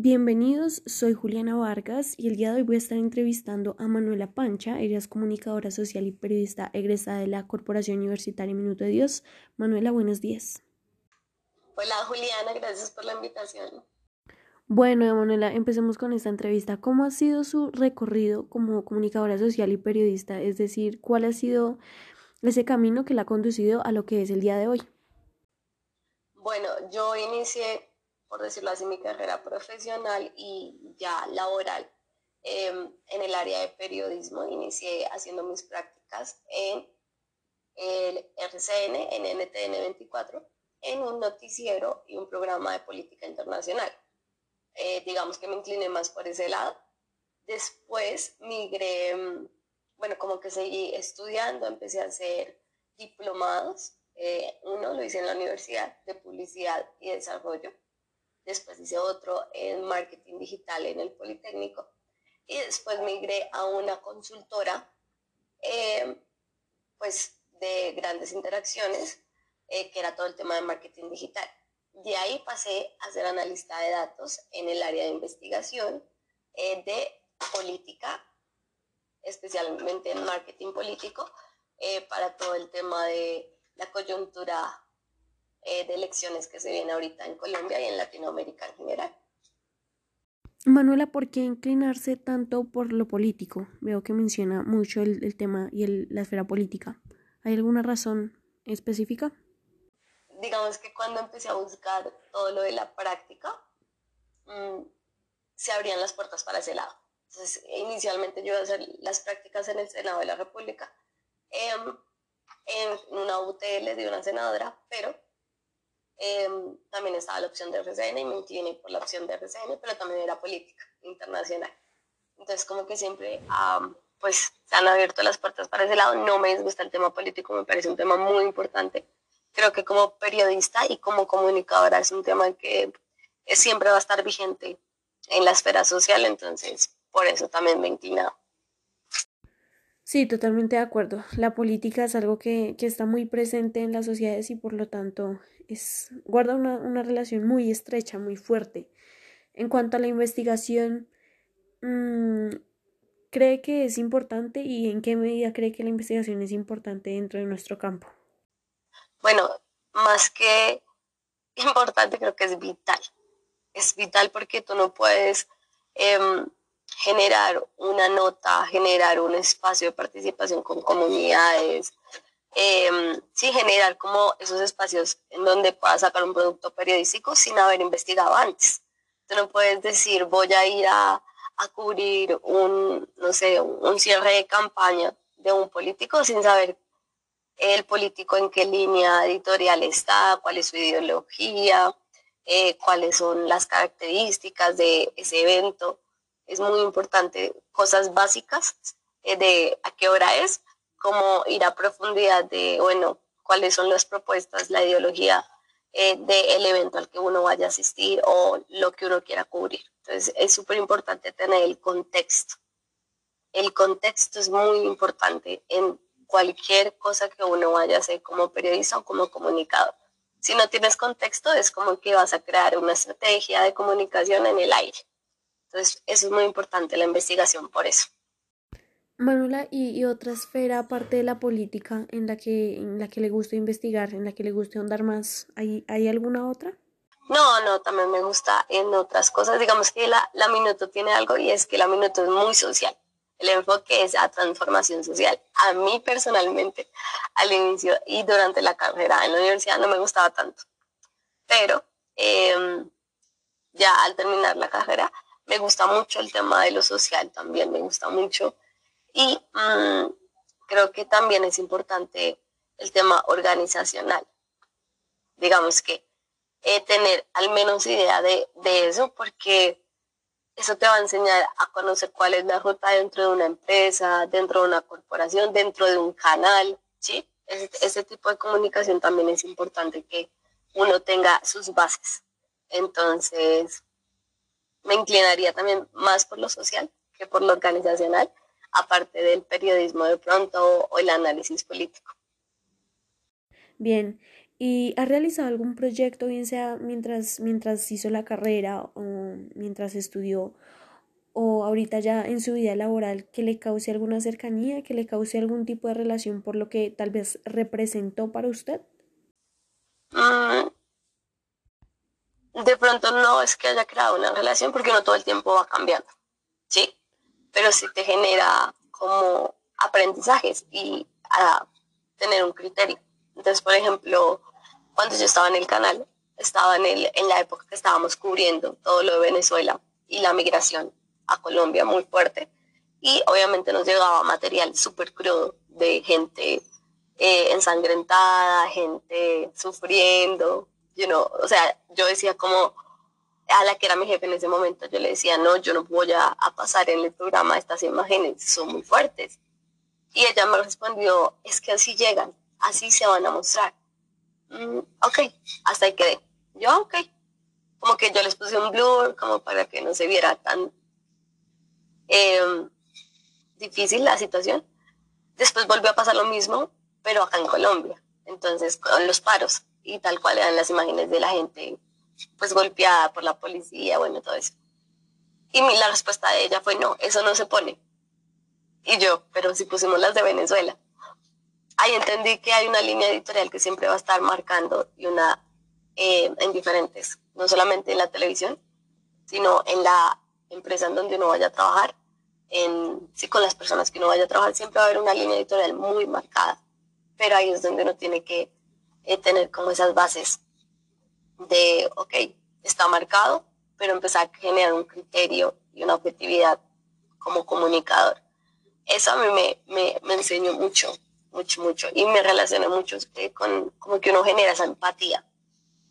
Bienvenidos, soy Juliana Vargas y el día de hoy voy a estar entrevistando a Manuela Pancha. Ella es comunicadora social y periodista egresada de la Corporación Universitaria Minuto de Dios. Manuela, buenos días. Hola Juliana, gracias por la invitación. Bueno, Manuela, empecemos con esta entrevista. ¿Cómo ha sido su recorrido como comunicadora social y periodista? Es decir, ¿cuál ha sido ese camino que la ha conducido a lo que es el día de hoy? Bueno, yo inicié por decirlo así, mi carrera profesional y ya laboral em, en el área de periodismo. Inicié haciendo mis prácticas en el RCN, en NTN 24, en un noticiero y un programa de política internacional. Eh, digamos que me incliné más por ese lado. Después migré, em, bueno, como que seguí estudiando, empecé a hacer diplomados. Eh, uno lo hice en la Universidad de Publicidad y Desarrollo después hice otro en marketing digital en el Politécnico y después migré a una consultora eh, pues de grandes interacciones eh, que era todo el tema de marketing digital. De ahí pasé a ser analista de datos en el área de investigación eh, de política, especialmente en marketing político, para todo el tema de la coyuntura eh, de elecciones que se vienen ahorita en Colombia y en Latinoamérica en general. Manuela, ¿por qué inclinarse tanto por lo político? Veo que menciona mucho el, tema y la esfera política. ¿Hay alguna razón específica? Digamos que cuando empecé a buscar todo lo de la práctica, mm, se abrían las puertas para ese lado. Entonces, inicialmente yo iba a hacer las prácticas en el Senado de la República, em, en una UTL de una senadora, pero Em, también estaba la opción de RCN y me incliné por la opción de RCN, pero también era política internacional. Entonces, como que siempre, pues, se han abierto las puertas para ese lado. No me disgusta el tema político, me parece un tema muy importante. Creo que como periodista y como comunicadora es un tema que siempre va a estar vigente en la esfera social, entonces por eso también me he inclinado. Sí, totalmente de acuerdo. La política es algo que, que está muy presente en las sociedades y por lo tanto es, guarda una, relación muy estrecha, muy fuerte. En cuanto a la investigación, mm, ¿cree que es importante y en qué medida cree que la investigación es importante dentro de nuestro campo? Bueno, más que importante, creo que es vital. Es vital porque tú no puedes em, generar una nota, generar un espacio de participación con comunidades, eh, sí generar como esos espacios en donde puedas sacar un producto periodístico sin haber investigado antes. Tú no puedes decir voy a ir a, a cubrir un, no sé, un cierre de campaña de un político sin saber el político en qué línea editorial está, cuál es su ideología, eh, cuáles son las características de ese evento. Es muy importante cosas básicas eh, de a qué hora es, como ir a profundidad de, bueno, cuáles son las propuestas, la ideología eh, del evento al que uno vaya a asistir o lo que uno quiera cubrir. Entonces es súper importante tener el contexto. El contexto es muy importante en cualquier cosa que uno vaya a hacer como periodista o como comunicador. Si no tienes contexto, es como que vas a crear una estrategia de comunicación en el aire. Entonces, eso es muy importante, la investigación por eso. Manuela, ¿y, otra esfera aparte de la política en la que, en la que le gusta investigar, en la que le guste ahondar más? ¿Hay, ¿Hay alguna otra? No, no, también me gusta en otras cosas. Digamos que la, la Minuto tiene algo y es que la Minuto es muy social. El enfoque es a transformación social. A mí personalmente, al inicio y durante la carrera en la universidad no me gustaba tanto. Pero em, ya al terminar la carrera, me gusta mucho el tema de lo social también. Me gusta mucho y mm, creo que también es importante el tema organizacional. Digamos que eh, tener al menos idea de, eso, porque eso te va a enseñar a conocer cuál es la ruta dentro de una empresa, dentro de una corporación, dentro de un canal, ¿sí? Ese tipo de comunicación también es importante que uno tenga sus bases. Entonces, me inclinaría también más por lo social que por lo organizacional aparte del periodismo de pronto o el análisis político. Bien, ¿Y ha realizado algún proyecto, bien sea mientras, mientras hizo la carrera o mientras estudió, o ahorita ya en su vida laboral, que le cause alguna cercanía, que le cause algún tipo de relación por lo que tal vez representó para usted? Mm, de pronto no es que haya creado una relación porque no todo el tiempo va cambiando, ¿sí? Pero sí te genera como aprendizajes y a tener un criterio. Entonces, por ejemplo, cuando yo estaba en el canal, estaba en, el, en la época que estábamos cubriendo todo lo de Venezuela y la migración a Colombia muy fuerte. Y obviamente nos llegaba material súper crudo de gente eh, ensangrentada, gente sufriendo, you know, o sea, yo decía como a la que era mi jefe en ese momento, yo le decía, no, yo no voy a, a pasar en el programa estas imágenes, son muy fuertes. Y ella me respondió, es que así llegan, así se van a mostrar. Mm, ok, hasta ahí quedé. Yo, ok. Como que yo les puse un blur, como para que no se viera tan em, difícil la situación. Después volvió a pasar lo mismo, pero acá en Colombia. Entonces, con los paros y tal cual eran las imágenes de la gente, pues golpeada por la policía, bueno, todo eso. Y la respuesta de ella fue, no, eso no se pone. Y yo, pero si pusimos las de Venezuela ahí entendí que hay una línea editorial que siempre va a estar marcando y una eh, en diferentes, no solamente en la televisión, sino en la empresa en donde uno vaya a trabajar, en, sí, con las personas que uno vaya a trabajar, siempre va a haber una línea editorial muy marcada, pero ahí es donde uno tiene que eh, tener como esas bases de, ok, está marcado, pero empezar a generar un criterio y una objetividad como comunicador. Eso a mí me, me, me enseñó mucho mucho, mucho. Y me relaciono mucho eh, con como que uno genera esa empatía.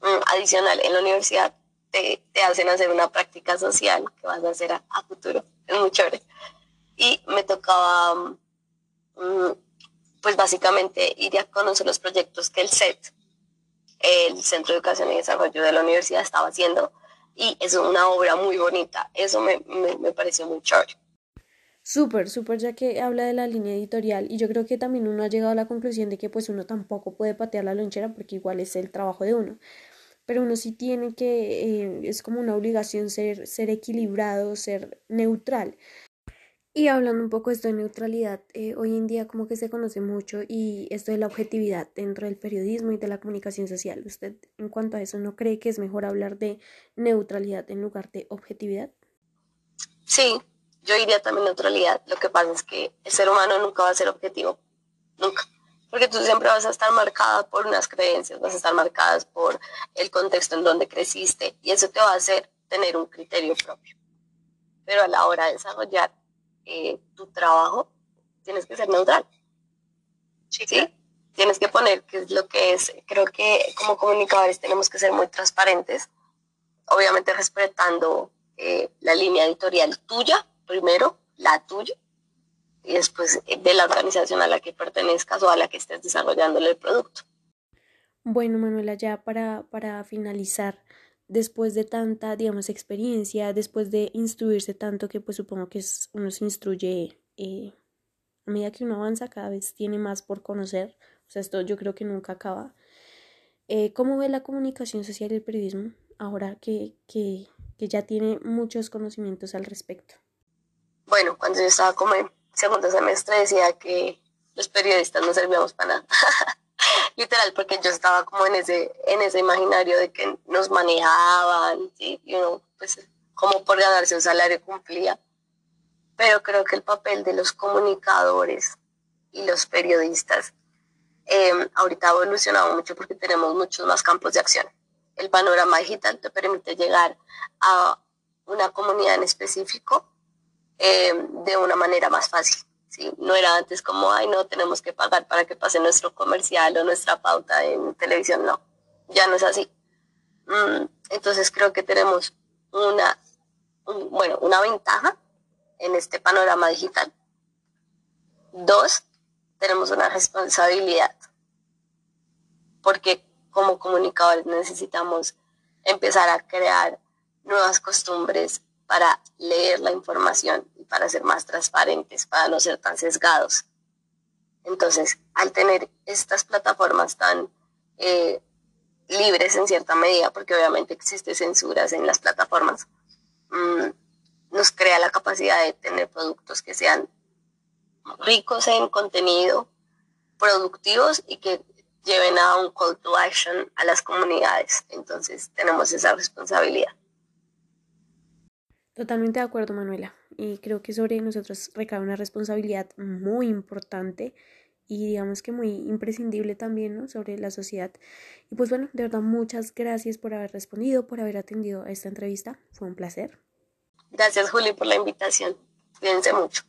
Mm, adicional, en la universidad te, te, hacen hacer una práctica social que vas a hacer a, futuro. Es muy chévere. Y me tocaba, mm, pues básicamente, ir a conocer los proyectos que el CET, el Centro de Educación y Desarrollo de la universidad, estaba haciendo. Y es una obra muy bonita. Eso me, me, me pareció muy chévere. Súper, súper, ya que habla de la línea editorial y yo creo que también uno ha llegado a la conclusión de que pues uno tampoco puede patear la lonchera porque igual es el trabajo de uno, pero uno sí tiene que, eh, es como una obligación ser, ser equilibrado, ser neutral. Y hablando un poco de esto de neutralidad, eh, hoy en día como que se conoce mucho y esto de la objetividad dentro del periodismo y de la comunicación social. ¿Usted en cuanto a eso no cree que es mejor hablar de neutralidad en lugar de objetividad? Sí, yo diría también neutralidad. Lo que pasa es que el ser humano nunca va a ser objetivo, nunca. Porque tú siempre vas a estar marcada por unas creencias, vas a estar marcadas por el contexto en donde creciste y eso te va a hacer tener un criterio propio. Pero a la hora de desarrollar eh, tu trabajo, tienes que ser neutral. Sí, ¿Sí? Tienes que poner qué es lo que es. Creo que como comunicadores tenemos que ser muy transparentes, obviamente respetando eh, la línea editorial tuya, primero la tuya y después de la organización a la que pertenezcas o a la que estés desarrollando el producto. Bueno, Manuela, ya para, para finalizar, después de tanta, digamos, experiencia, después de instruirse tanto que pues supongo que uno se instruye eh, a medida que uno avanza, cada vez tiene más por conocer, o sea, esto yo creo que nunca acaba. Eh, ¿Cómo ve la comunicación social y el periodismo ahora que, que, que ya tiene muchos conocimientos al respecto? bueno, cuando yo estaba como en segundo semestre decía que los periodistas no servíamos para nada. Literal, porque yo estaba como en ese, en ese imaginario de que nos manejaban, y uno, pues, como por ganarse un salario cumplía. Pero creo que el papel de los comunicadores y los periodistas em, ahorita ha evolucionado mucho porque tenemos muchos más campos de acción. El panorama digital te permite llegar a una comunidad en específico eh, de una manera más fácil. No era antes como, ay, no, tenemos que pagar para que pase nuestro comercial o nuestra pauta en televisión. No, ya no es así. Mm, entonces creo que tenemos una, bueno, una ventaja en este panorama digital. Dos, tenemos una responsabilidad, porque como comunicadores necesitamos empezar a crear nuevas costumbres para leer la información y para ser más transparentes, para no ser tan sesgados. Entonces, al tener estas plataformas tan eh, libres en cierta medida, porque obviamente existe censuras en las plataformas, mm, nos crea la capacidad de tener productos que sean ricos en contenido, productivos y que lleven a un call to action a las comunidades. Entonces tenemos esa responsabilidad. Totalmente de acuerdo, Manuela. Y creo que sobre nosotros recae una responsabilidad muy importante y digamos que muy imprescindible también ¿no? sobre la sociedad. Y pues bueno, de verdad muchas gracias por haber respondido, por haber atendido a esta entrevista. Fue un placer. Gracias Juli por la invitación. Cuídense mucho.